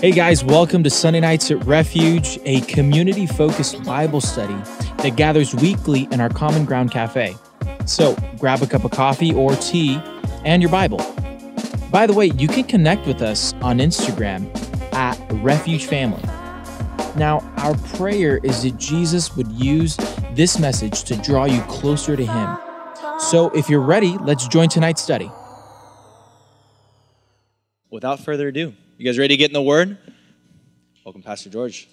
Hey guys, welcome to Sunday Nights at Refuge, a community focused Bible study that gathers weekly in our Common Ground Cafe. So grab a cup of coffee or tea and your Bible. By the way, you can connect with us on Instagram at Refuge Family. Now, our prayer is that Jesus would use this message to draw you closer to Him. So if you're ready, let's join tonight's study. Without further ado, you guys ready to get in the Word? Welcome, Pastor George.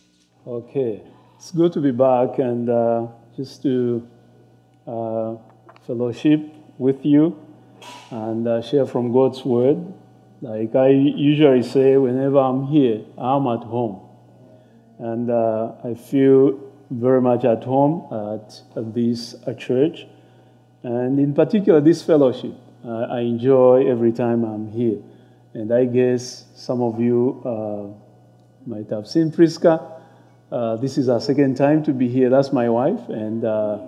Okay, it's good to be back and uh, just to uh, fellowship with you and uh, share from God's Word. Like I usually say, whenever I'm here, I'm at home. And uh, I feel very much at home at, at this at church. And in particular, this fellowship. Uh, I enjoy every time I'm here. And I guess some of you uh, might have seen Priska. Uh, this is our second time to be here. That's my wife, and uh,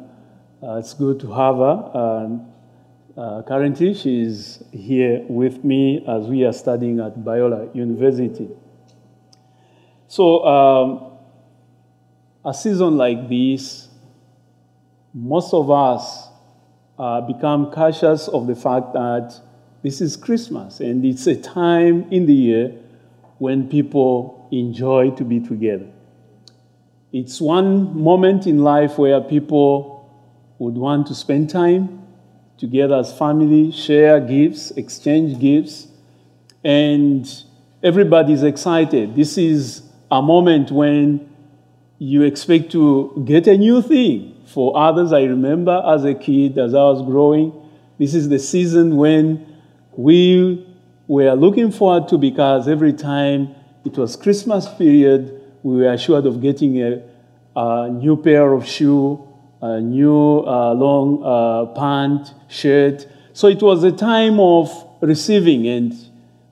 uh it's good to have her. Uh, currently, she's here with me as we are studying at Biola University. So, um, a season like this, most of us uh, become cautious of the fact that this is Christmas, and it's a time in the year when people enjoy to be together. It's one moment in life where people would want to spend time together as family, share gifts, exchange gifts, and everybody's excited. This is a moment when you expect to get a new thing. For others, I remember as a kid, as I was growing, this is the season when we were looking forward to because every time it was Christmas period, we were assured of getting a, a new pair of shoe, a new uh, long uh, pant, shirt. So it was a time of receiving, and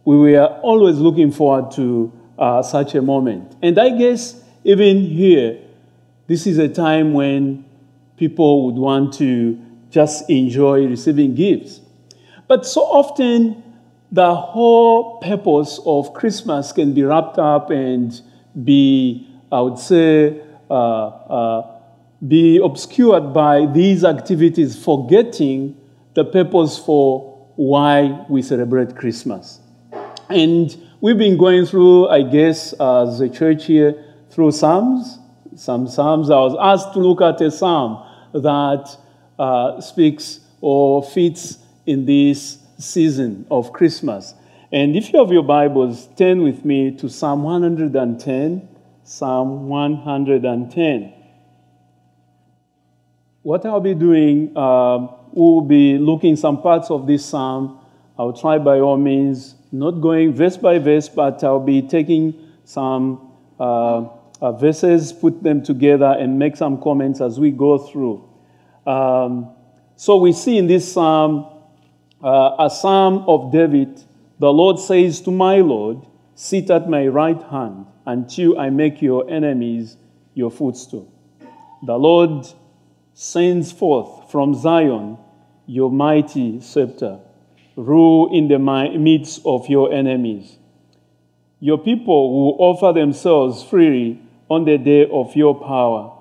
we were always looking forward to uh, such a moment. And I guess even here, this is a time when people would want to just enjoy receiving gifts. But so often, the whole purpose of Christmas can be wrapped up and be, I would say, uh, uh, be obscured by these activities, forgetting the purpose for why we celebrate Christmas. And we've been going through, I guess, as a church here, through Psalms. Some Psalms, I was asked to look at a Psalm that uh, speaks or fits in this season of Christmas. And if you have your Bibles, turn with me to Psalm 110. Psalm 110. What I'll be doing, uh, we'll be looking some parts of this psalm. I'll try by all means, not going verse by verse, but I'll be taking some uh, uh, verses, put them together, and make some comments as we go through. Um, so we see in this psalm uh, a psalm of David, the Lord says to my Lord, Sit at my right hand until I make your enemies your footstool. The Lord sends forth from Zion your mighty scepter. Rule in the midst of your enemies. Your people will offer themselves freely on the day of your power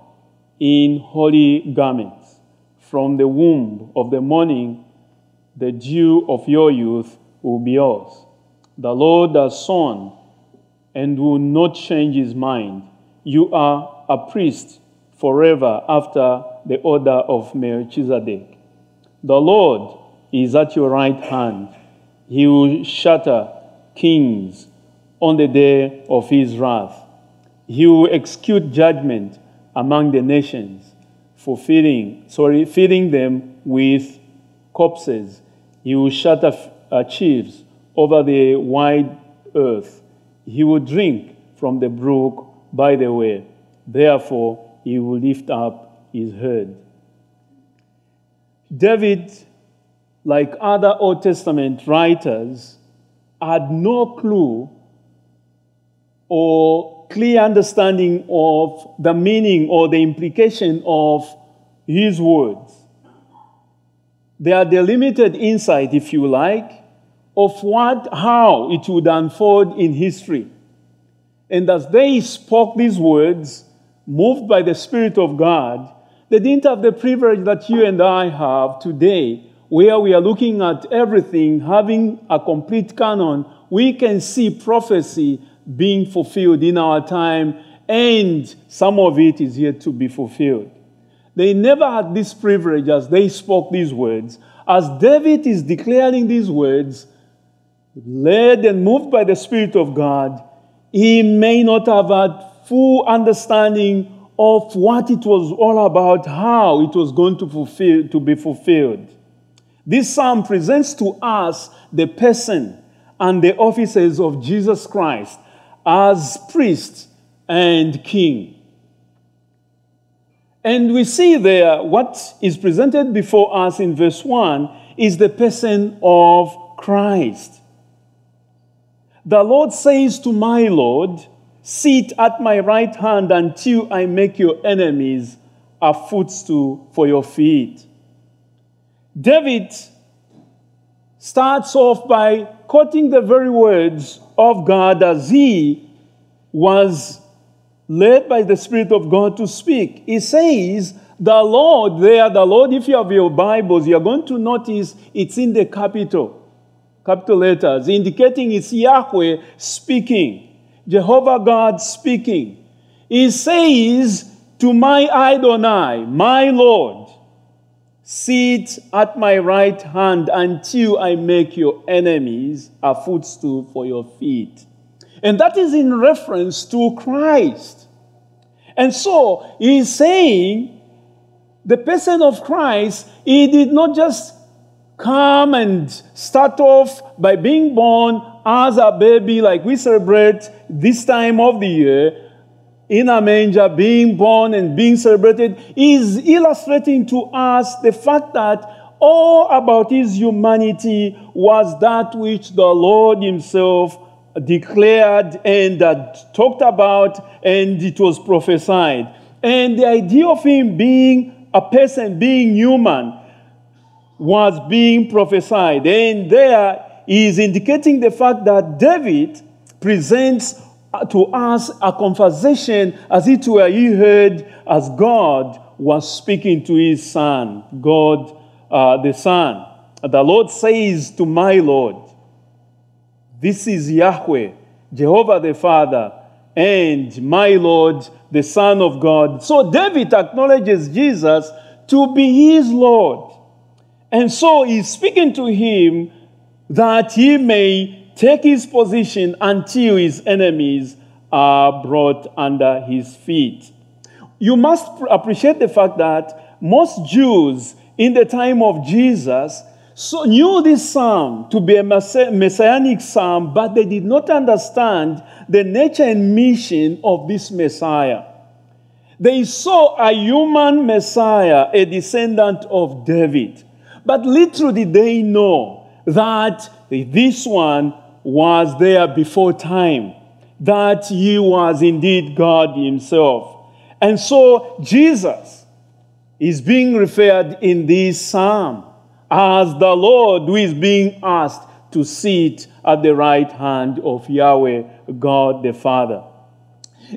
in holy garments. From the womb of the morning, the dew of your youth will be yours. The Lord has sown and will not change his mind. You are a priest forever after the order of Melchizedek. The Lord is at your right hand. He will shatter kings on the day of his wrath. He will execute judgment among the nations, fulfilling, sorry, filling them with corpses he will shatter uh, chiefs over the wide earth. He will drink from the brook by the way. Therefore, he will lift up his head. David, like other Old Testament writers, had no clue or clear understanding of the meaning or the implication of his words. They are the limited insight, if you like, of what, how it would unfold in history. And as they spoke these words, moved by the Spirit of God, they didn't have the privilege that you and I have today, where we are looking at everything, having a complete canon. We can see prophecy being fulfilled in our time, and some of it is yet to be fulfilled. They never had this privilege as they spoke these words. As David is declaring these words, led and moved by the Spirit of God, he may not have had full understanding of what it was all about, how it was going to, fulfill, to be fulfilled. This psalm presents to us the person and the offices of Jesus Christ as priest and king. And we see there what is presented before us in verse 1 is the person of Christ. The Lord says to my Lord, Sit at my right hand until I make your enemies a footstool for your feet. David starts off by quoting the very words of God as he was led by the Spirit of God to speak. He says, The Lord, there, the Lord, if you have your Bibles, you're going to notice it's in the capital capital letters, indicating it's Yahweh speaking, Jehovah God speaking. He says to my Adonai, my Lord, sit at my right hand until I make your enemies a footstool for your feet. And that is in reference to Christ. And so he's saying the person of Christ, he did not just come and start off by being born as a baby, like we celebrate this time of the year, in a manger, being born and being celebrated, is illustrating to us the fact that all about his humanity was that which the Lord himself declared and uh, talked about, and it was prophesied. And the idea of him being a person, being human, was being prophesied. And there is indicating the fact that David presents to us a conversation as it were he heard as God was speaking to his son, God uh, the Son. The Lord says to my Lord, This is Yahweh, Jehovah the Father, and my Lord, the Son of God. So David acknowledges Jesus to be his Lord. And so he's speaking to him that he may take his position until his enemies are brought under his feet. You must appreciate the fact that most Jews in the time of Jesus so knew this psalm to be a messianic psalm, but they did not understand the nature and mission of this Messiah. They saw a human Messiah, a descendant of David. But little did they know that this one was there before time, that he was indeed God himself. And so Jesus is being referred in this psalm as the Lord who is being asked to sit at the right hand of Yahweh, God the Father.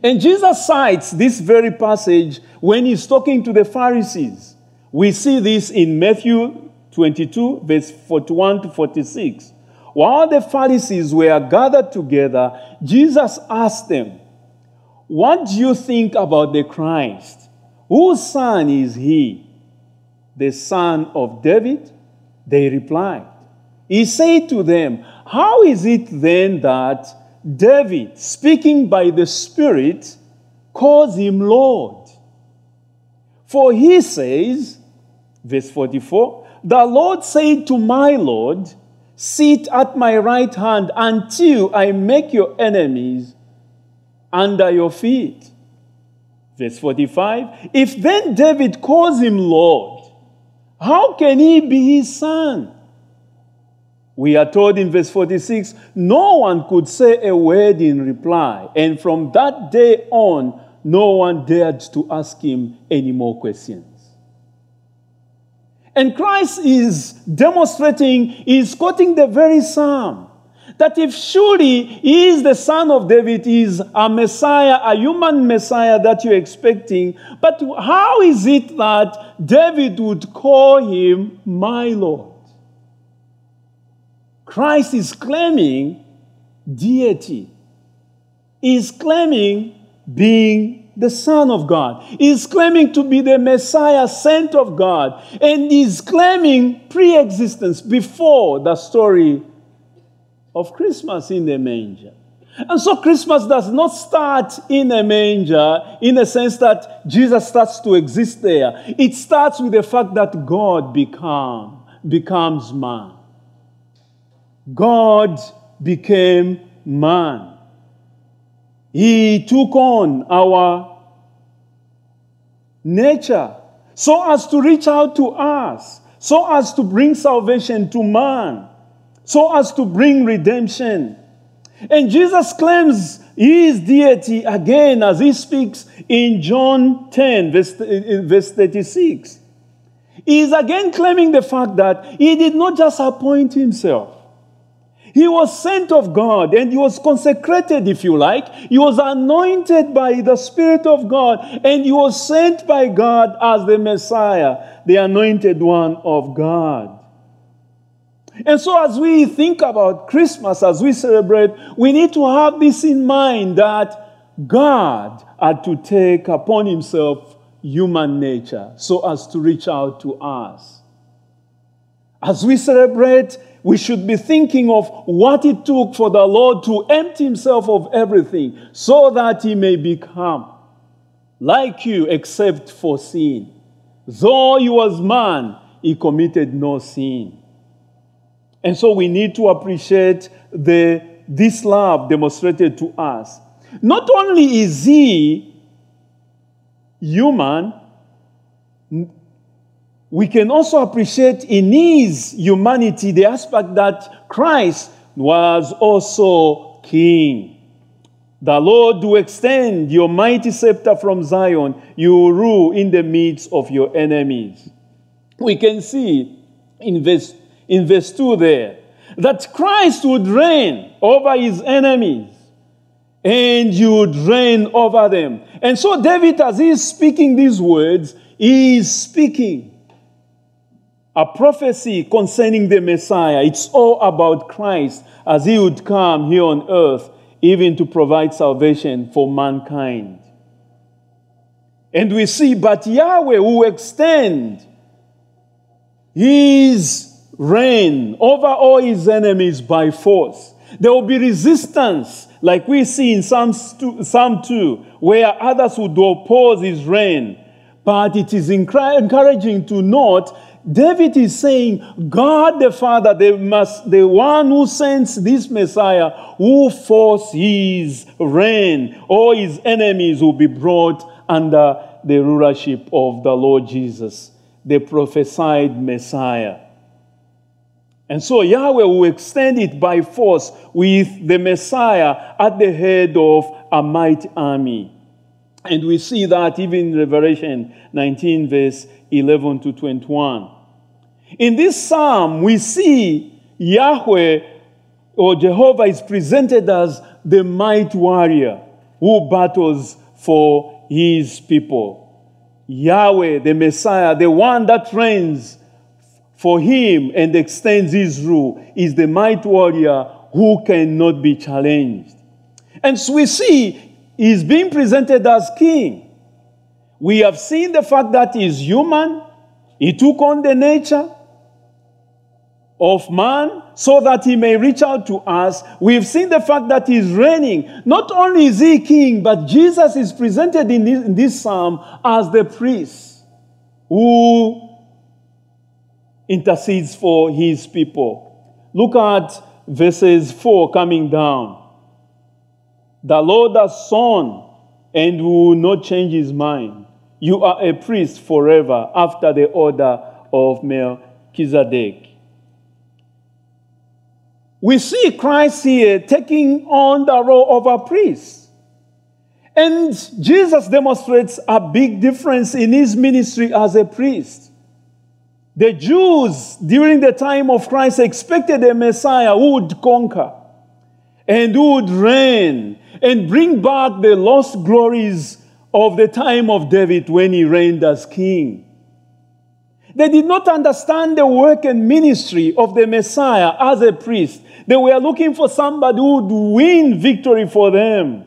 And Jesus cites this very passage when he's talking to the Pharisees. We see this in Matthew 22, verse 41 to 46. While the Pharisees were gathered together, Jesus asked them, What do you think about the Christ? Whose son is he? The son of David? They replied. He said to them, How is it then that David, speaking by the Spirit, calls him Lord? For he says, verse 44, the Lord said to my Lord, Sit at my right hand until I make your enemies under your feet. Verse 45 If then David calls him Lord, how can he be his son? We are told in verse 46 no one could say a word in reply, and from that day on, no one dared to ask him any more questions. And Christ is demonstrating, is quoting the very psalm That if surely he is the son of David, he is a Messiah, a human Messiah that you're expecting, but how is it that David would call him my Lord? Christ is claiming deity, is claiming being the Son of God. is claiming to be the Messiah sent of God. And is claiming pre existence before the story of Christmas in the manger. And so Christmas does not start in a manger in the sense that Jesus starts to exist there. It starts with the fact that God become, becomes man. God became man. He took on our nature so as to reach out to us, so as to bring salvation to man, so as to bring redemption. And Jesus claims his deity again as he speaks in John 10, verse, eh, verse 36. He is again claiming the fact that he did not just appoint himself, he was sent of God and he was consecrated, if you like. He was anointed by the Spirit of God and he was sent by God as the Messiah, the anointed one of God. And so, as we think about Christmas, as we celebrate, we need to have this in mind that God had to take upon himself human nature so as to reach out to us. As we celebrate, we should be thinking of what it took for the Lord to empty himself of everything so that he may become like you except for sin. Though he was man, he committed no sin. And so we need to appreciate the, this love demonstrated to us. Not only is he human, we can also appreciate in his humanity the aspect that Christ was also king. The Lord will extend your mighty scepter from Zion. You rule in the midst of your enemies. We can see in verse, in verse 2 there that Christ would reign over his enemies and you would reign over them. And so, David, as he is speaking these words, he is speaking a prophecy concerning the Messiah. It's all about Christ as he would come here on earth, even to provide salvation for mankind. And we see, but Yahweh will extend his reign over all his enemies by force. There will be resistance, like we see in Psalm 2, Psalm 2 where others would oppose his reign. But it is encouraging to note David is saying, God the Father, the, must, the one who sends this Messiah, who force his reign, all his enemies will be brought under the rulership of the Lord Jesus, the prophesied Messiah. And so Yahweh will extend it by force with the Messiah at the head of a mighty army. And we see that even in Revelation 19, verse 11 to 21. In this psalm, we see Yahweh or Jehovah is presented as the might warrior who battles for his people. Yahweh, the Messiah, the one that reigns for him and extends his rule, is the might warrior who cannot be challenged. And so we see he's being presented as king. We have seen the fact that he's human, he took on the nature, of man so that he may reach out to us. We've seen the fact that he's reigning. Not only is he king, but Jesus is presented in this, in this psalm as the priest who intercedes for his people. Look at verses 4 coming down. The Lord has sworn and will not change his mind. You are a priest forever after the order of Melchizedek. We see Christ here taking on the role of a priest. And Jesus demonstrates a big difference in his ministry as a priest. The Jews during the time of Christ expected a Messiah who would conquer. and who would reign and bring back the lost glories of the time of David when he reigned as king. They did not understand the work and ministry of the Messiah as a priest. They were looking for somebody who would win victory for them.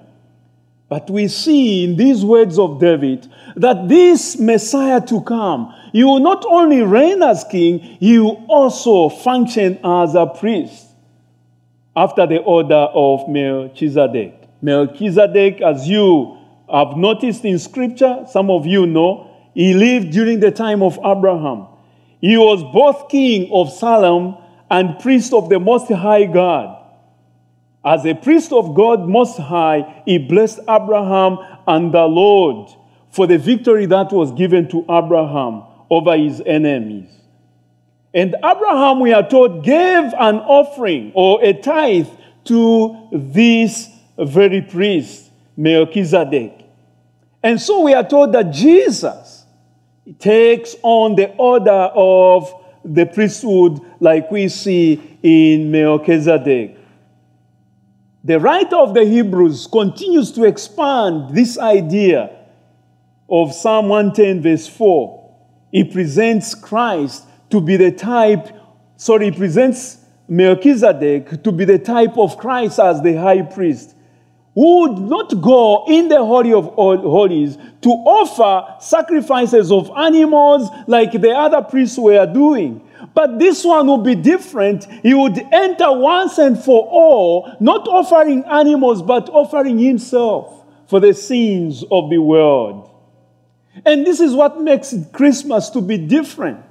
But we see in these words of David that this Messiah to come, he will not only reign as king, you also function as a priest after the order of Melchizedek. Melchizedek, as you have noticed in scripture, some of you know, he lived during the time of Abraham. He was both king of Salem and priest of the Most High God. As a priest of God Most High, he blessed Abraham and the Lord for the victory that was given to Abraham over his enemies. And Abraham, we are told, gave an offering or a tithe to this very priest, Melchizedek. And so we are told that Jesus takes on the order of the priesthood like we see in Melchizedek. The writer of the Hebrews continues to expand this idea of Psalm 110, verse 4. He presents Christ to be the type, sorry, he presents Melchizedek to be the type of Christ as the high priest who would not go in the Holy of Holies to offer sacrifices of animals like the other priests were doing. But this one would be different. He would enter once and for all, not offering animals, but offering himself for the sins of the world. And this is what makes Christmas to be different.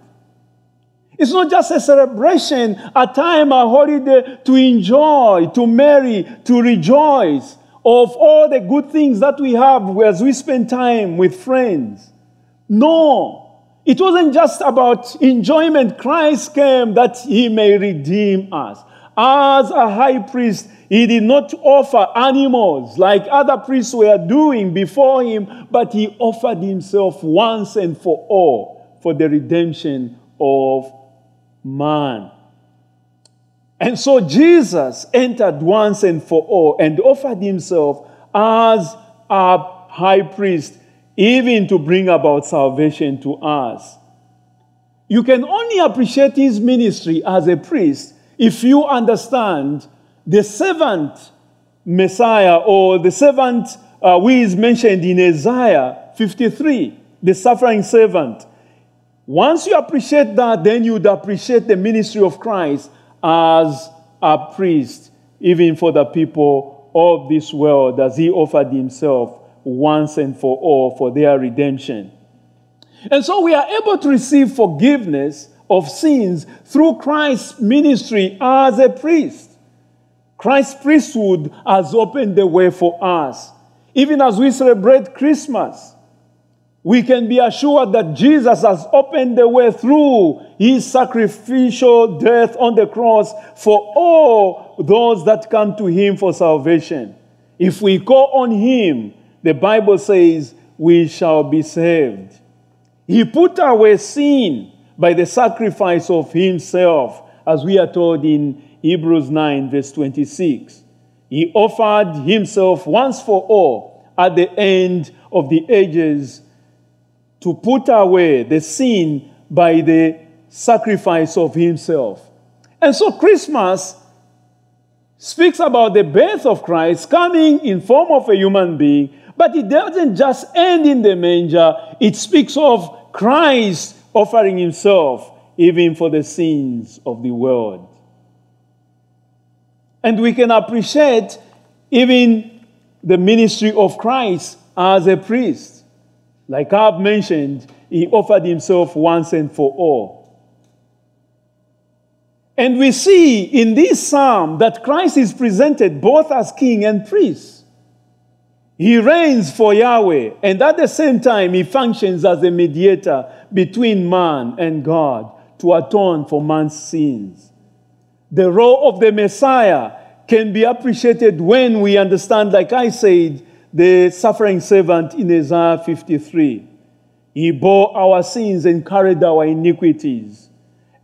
It's not just a celebration, a time, a holiday to enjoy, to marry, to rejoice of all the good things that we have as we spend time with friends. No, it wasn't just about enjoyment. Christ came that he may redeem us. As a high priest, he did not offer animals like other priests were doing before him, but he offered himself once and for all for the redemption of man. And so Jesus entered once and for all and offered himself as a high priest, even to bring about salvation to us. You can only appreciate his ministry as a priest if you understand the servant Messiah or the servant uh, who is mentioned in Isaiah 53, the suffering servant. Once you appreciate that, then you'd appreciate the ministry of Christ as a priest, even for the people of this world, as he offered himself once and for all for their redemption. And so we are able to receive forgiveness of sins through Christ's ministry as a priest. Christ's priesthood has opened the way for us. Even as we celebrate Christmas, we can be assured that Jesus has opened the way through his sacrificial death on the cross for all those that come to him for salvation. If we call on him, the Bible says, we shall be saved. He put away sin by the sacrifice of himself, as we are told in Hebrews 9, verse 26. He offered himself once for all at the end of the ages to put away the sin by the sacrifice of himself. And so Christmas speaks about the birth of Christ coming in form of a human being, but it doesn't just end in the manger. It speaks of Christ offering himself even for the sins of the world. And we can appreciate even the ministry of Christ as a priest. Like I've mentioned, he offered himself once and for all. And we see in this psalm that Christ is presented both as king and priest. He reigns for Yahweh, and at the same time, he functions as a mediator between man and God to atone for man's sins. The role of the Messiah can be appreciated when we understand, like I said, the suffering servant in Isaiah 53. He bore our sins and carried our iniquities.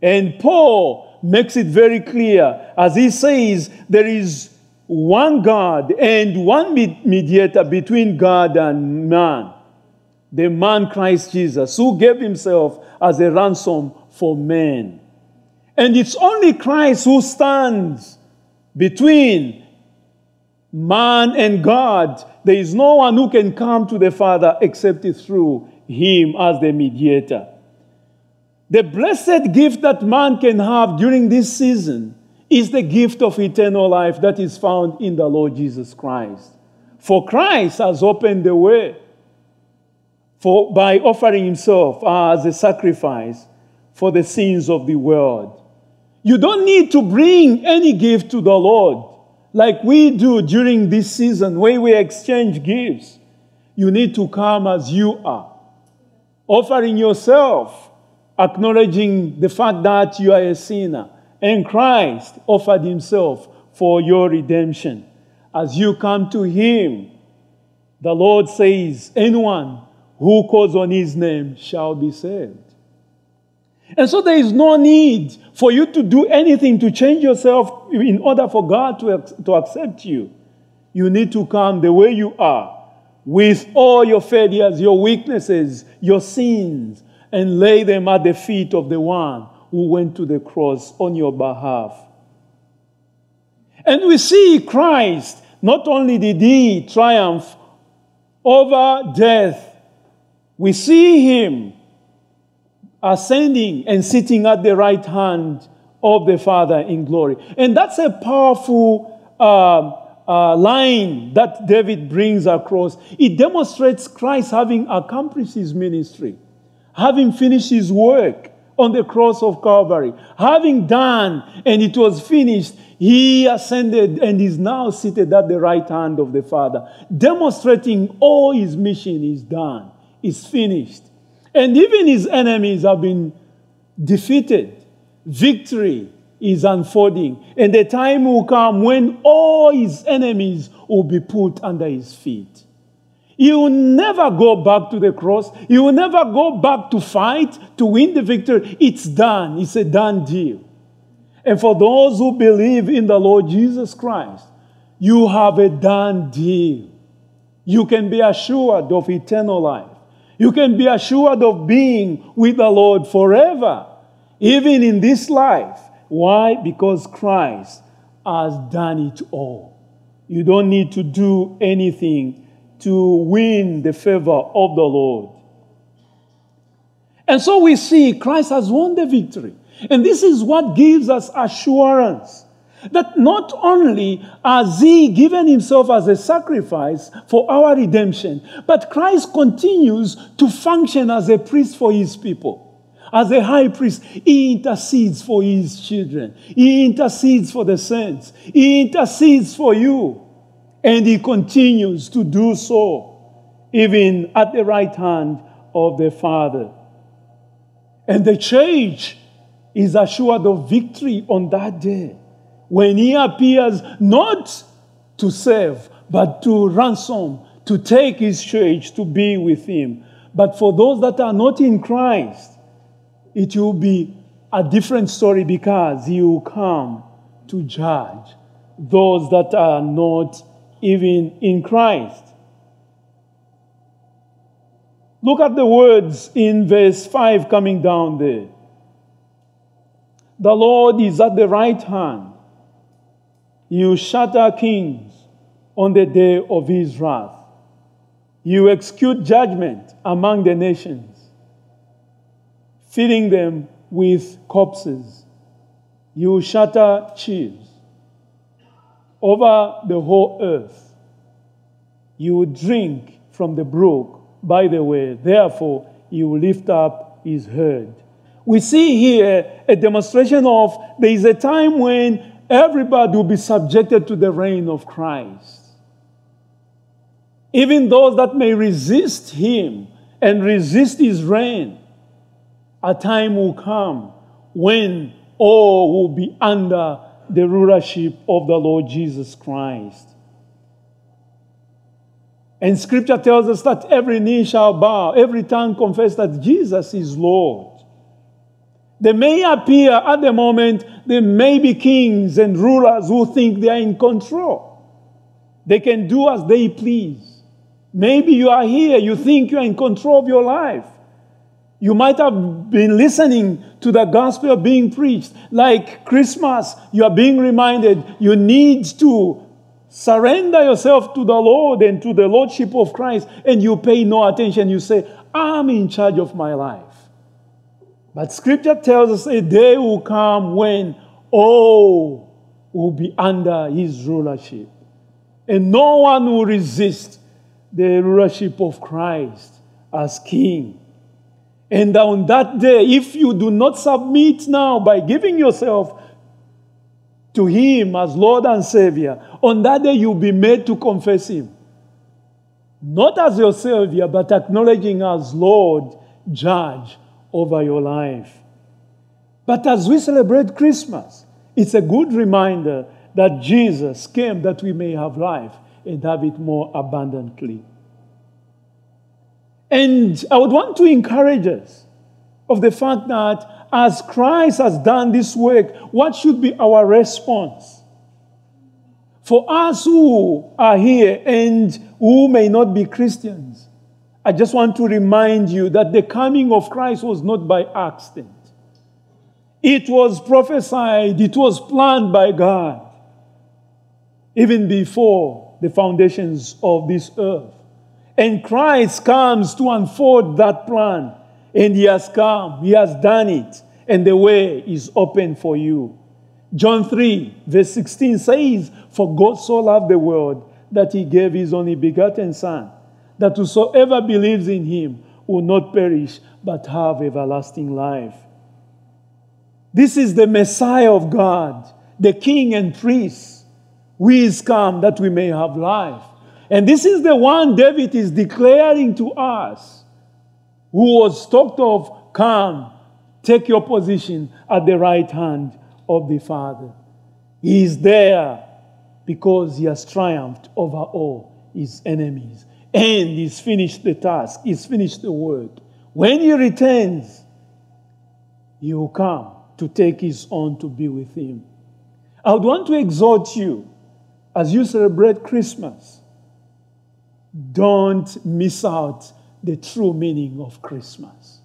And Paul makes it very clear as he says there is one God and one mediator between God and man, the man Christ Jesus, who gave himself as a ransom for men. And it's only Christ who stands between man and God. There is no one who can come to the Father except through him as the mediator. The blessed gift that man can have during this season is the gift of eternal life that is found in the Lord Jesus Christ. For Christ has opened the way for, by offering himself as a sacrifice for the sins of the world. You don't need to bring any gift to the Lord like we do during this season when we exchange gifts. You need to come as you are, offering yourself, acknowledging the fact that you are a sinner and Christ offered himself for your redemption. As you come to him, the Lord says, Anyone who calls on his name shall be saved. And so there is no need for you to do anything to change yourself in order for God to, to accept you. You need to come the way you are with all your failures, your weaknesses, your sins, and lay them at the feet of the one who went to the cross on your behalf. And we see Christ, not only did he triumph over death, we see him ascending and sitting at the right hand of the Father in glory. And that's a powerful uh, uh, line that David brings across. It demonstrates Christ having accomplished his ministry, having finished his work on the cross of Calvary. Having done and it was finished, he ascended and is now seated at the right hand of the Father, demonstrating all his mission is done, is finished. And even his enemies have been defeated. Victory is unfolding. And the time will come when all his enemies will be put under his feet. He will never go back to the cross. He will never go back to fight to win the victory. It's done. It's a done deal. And for those who believe in the Lord Jesus Christ, you have a done deal. You can be assured of eternal life. You can be assured of being with the Lord forever, even in this life. Why? Because Christ has done it all. You don't need to do anything to win the favor of the Lord. And so we see Christ has won the victory. And this is what gives us assurance that not only has he given himself as a sacrifice for our redemption, but Christ continues to function as a priest for his people. As a high priest, he intercedes for his children. He intercedes for the saints. He intercedes for you. And he continues to do so, even at the right hand of the Father. And the church is assured of victory on that day when he appears not to save, but to ransom, to take his church to be with him. But for those that are not in Christ, it will be a different story because he will come to judge those that are not even in Christ. Look at the words in verse 5 coming down there. The Lord is at the right hand. You shatter kings on the day of his wrath. You execute judgment among the nations, filling them with corpses. You shatter chiefs over the whole earth. You drink from the brook by the way, therefore, you lift up his head. We see here a demonstration of there is a time when everybody will be subjected to the reign of Christ. Even those that may resist him and resist his reign, a time will come when all will be under the rulership of the Lord Jesus Christ. And scripture tells us that every knee shall bow, every tongue confess that Jesus is Lord. They may appear at the moment, they may be kings and rulers who think they are in control. They can do as they please. Maybe you are here, you think you are in control of your life. You might have been listening to the gospel being preached. Like Christmas, you are being reminded you need to surrender yourself to the Lord and to the Lordship of Christ, and you pay no attention. You say, I'm in charge of my life. But scripture tells us a day will come when all will be under his rulership. And no one will resist the rulership of Christ as king. And on that day, if you do not submit now by giving yourself to Him as Lord and Savior, on that day you'll be made to confess Him. Not as your Savior, but acknowledging as Lord, Judge over your life. But as we celebrate Christmas, it's a good reminder that Jesus came that we may have life and have it more abundantly. And I would want to encourage us of the fact that as Christ has done this work, what should be our response? For us who are here and who may not be Christians, I just want to remind you that the coming of Christ was not by accident. It was prophesied, it was planned by God even before the foundations of this earth. And Christ comes to unfold that plan. And He has come, He has done it, and the way is open for you. John 3, verse 16 says, For God so loved the world that He gave His only begotten Son, that whosoever believes in Him will not perish but have everlasting life. This is the Messiah of God, the King and priest, who is come that we may have life and this is the one David is declaring to us, who was talked of, come, take your position at the right hand of the Father. He is there because he has triumphed over all his enemies. And he's finished the task, he's finished the work. When he returns, he will come to take his own to be with him. I would want to exhort you as you celebrate Christmas don't miss out the true meaning of Christmas.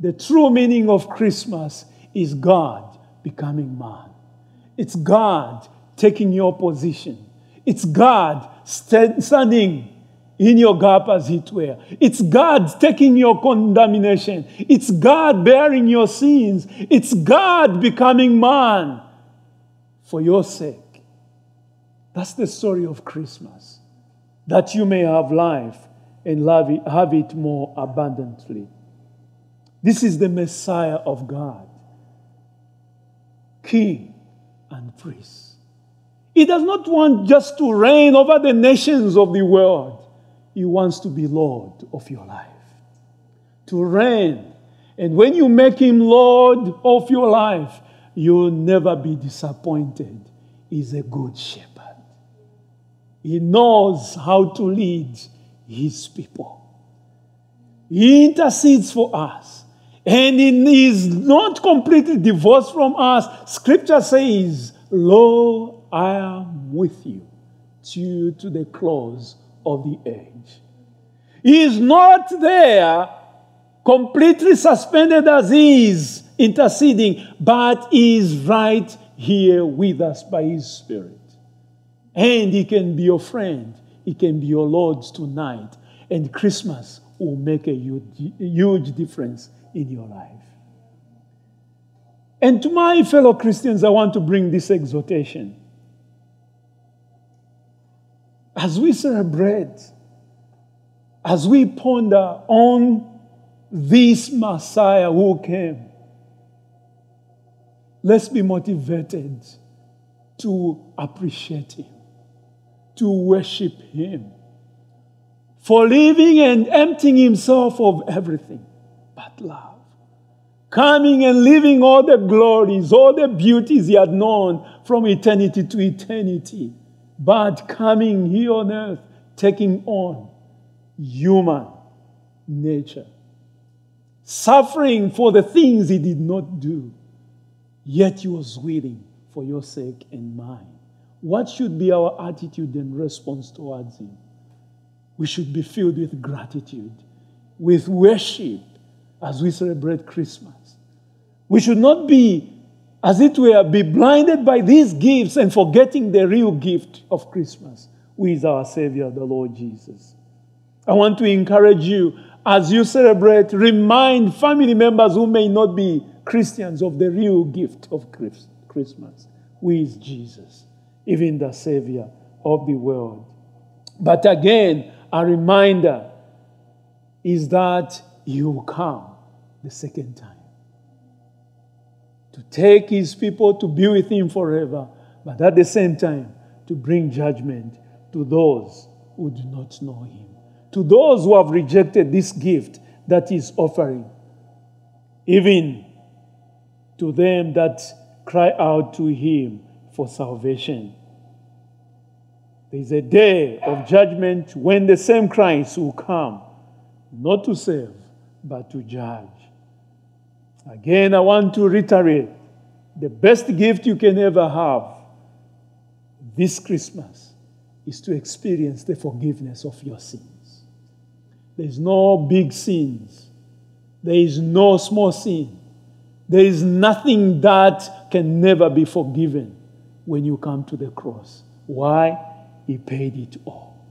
The true meaning of Christmas is God becoming man. It's God taking your position. It's God standing in your gap, as it were. It's God taking your condemnation. It's God bearing your sins. It's God becoming man for your sake. That's the story of Christmas that you may have life and it, have it more abundantly. This is the Messiah of God, King and priest. He does not want just to reign over the nations of the world, He wants to be Lord of your life, to reign. And when you make Him Lord of your life, you'll never be disappointed. He's a good shepherd. He knows how to lead his people. He intercedes for us. And he is not completely divorced from us. Scripture says, Lo, I am with you to, to the close of the age. He is not there completely suspended as he is interceding, but he is right here with us by his Spirit. And He can be your friend, He can be your Lord tonight. And Christmas will make a huge, huge difference in your life. And to my fellow Christians, I want to bring this exhortation. As we celebrate, as we ponder on this Messiah who came, let's be motivated to appreciate Him to worship Him. For living and emptying Himself of everything but love. Coming and living all the glories, all the beauties He had known from eternity to eternity. But coming here on earth, taking on human nature. Suffering for the things He did not do. Yet He was willing for your sake and mine what should be our attitude and response towards Him? We should be filled with gratitude, with worship as we celebrate Christmas. We should not be, as it were, be blinded by these gifts and forgetting the real gift of Christmas, who is our Savior, the Lord Jesus. I want to encourage you as you celebrate, remind family members who may not be Christians of the real gift of Christmas, who is Jesus, even the Savior of the world. But again, a reminder is that you will come the second time to take His people to be with Him forever, but at the same time to bring judgment to those who do not know Him, to those who have rejected this gift that he is offering, even to them that cry out to Him for salvation. There is a day of judgment when the same Christ will come, not to save, but to judge. Again, I want to reiterate the best gift you can ever have this Christmas is to experience the forgiveness of your sins. There is no big sins, there is no small sin. There is nothing that can never be forgiven when you come to the cross. Why? He paid it all.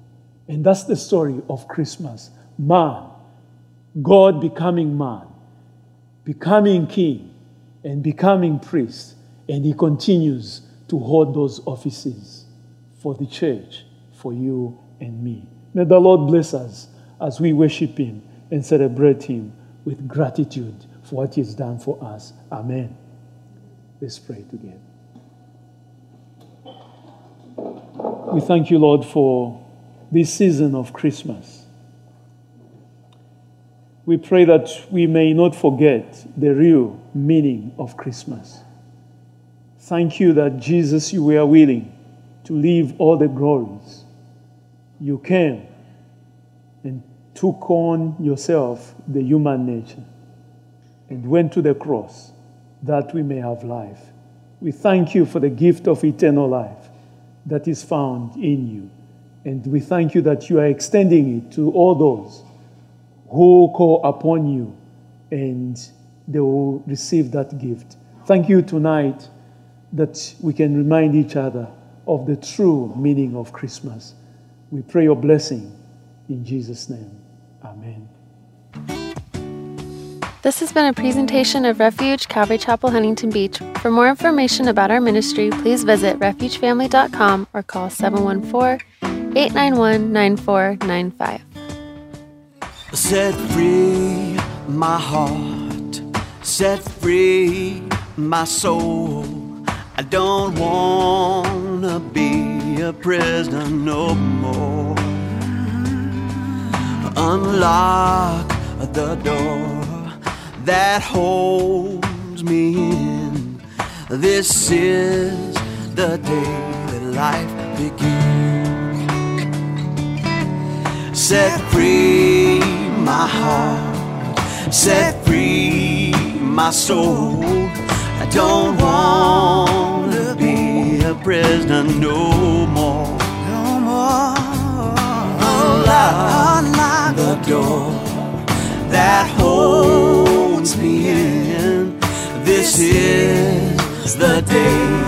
And that's the story of Christmas. Man, God becoming man, becoming king, and becoming priest. And he continues to hold those offices for the church, for you and me. May the Lord bless us as we worship him and celebrate him with gratitude for what he has done for us. Amen. Let's pray together. We thank you, Lord, for this season of Christmas. We pray that we may not forget the real meaning of Christmas. Thank you that Jesus, you were willing to leave all the glories. You came and took on yourself the human nature and went to the cross that we may have life. We thank you for the gift of eternal life that is found in you. And we thank you that you are extending it to all those who call upon you and they will receive that gift. Thank you tonight that we can remind each other of the true meaning of Christmas. We pray your blessing in Jesus' name. Amen. This has been a presentation of Refuge Calvary Chapel, Huntington Beach. For more information about our ministry, please visit refugefamily.com or call 714 891 9495. Set free my heart, set free my soul. I don't want to be a prisoner no more. Unlock the door that holds me in. This is the day that life begins. Set free my heart, set free my soul. I don't want to be a prisoner no more. No more. Unlock, Unlock the door that holds me in. This is the day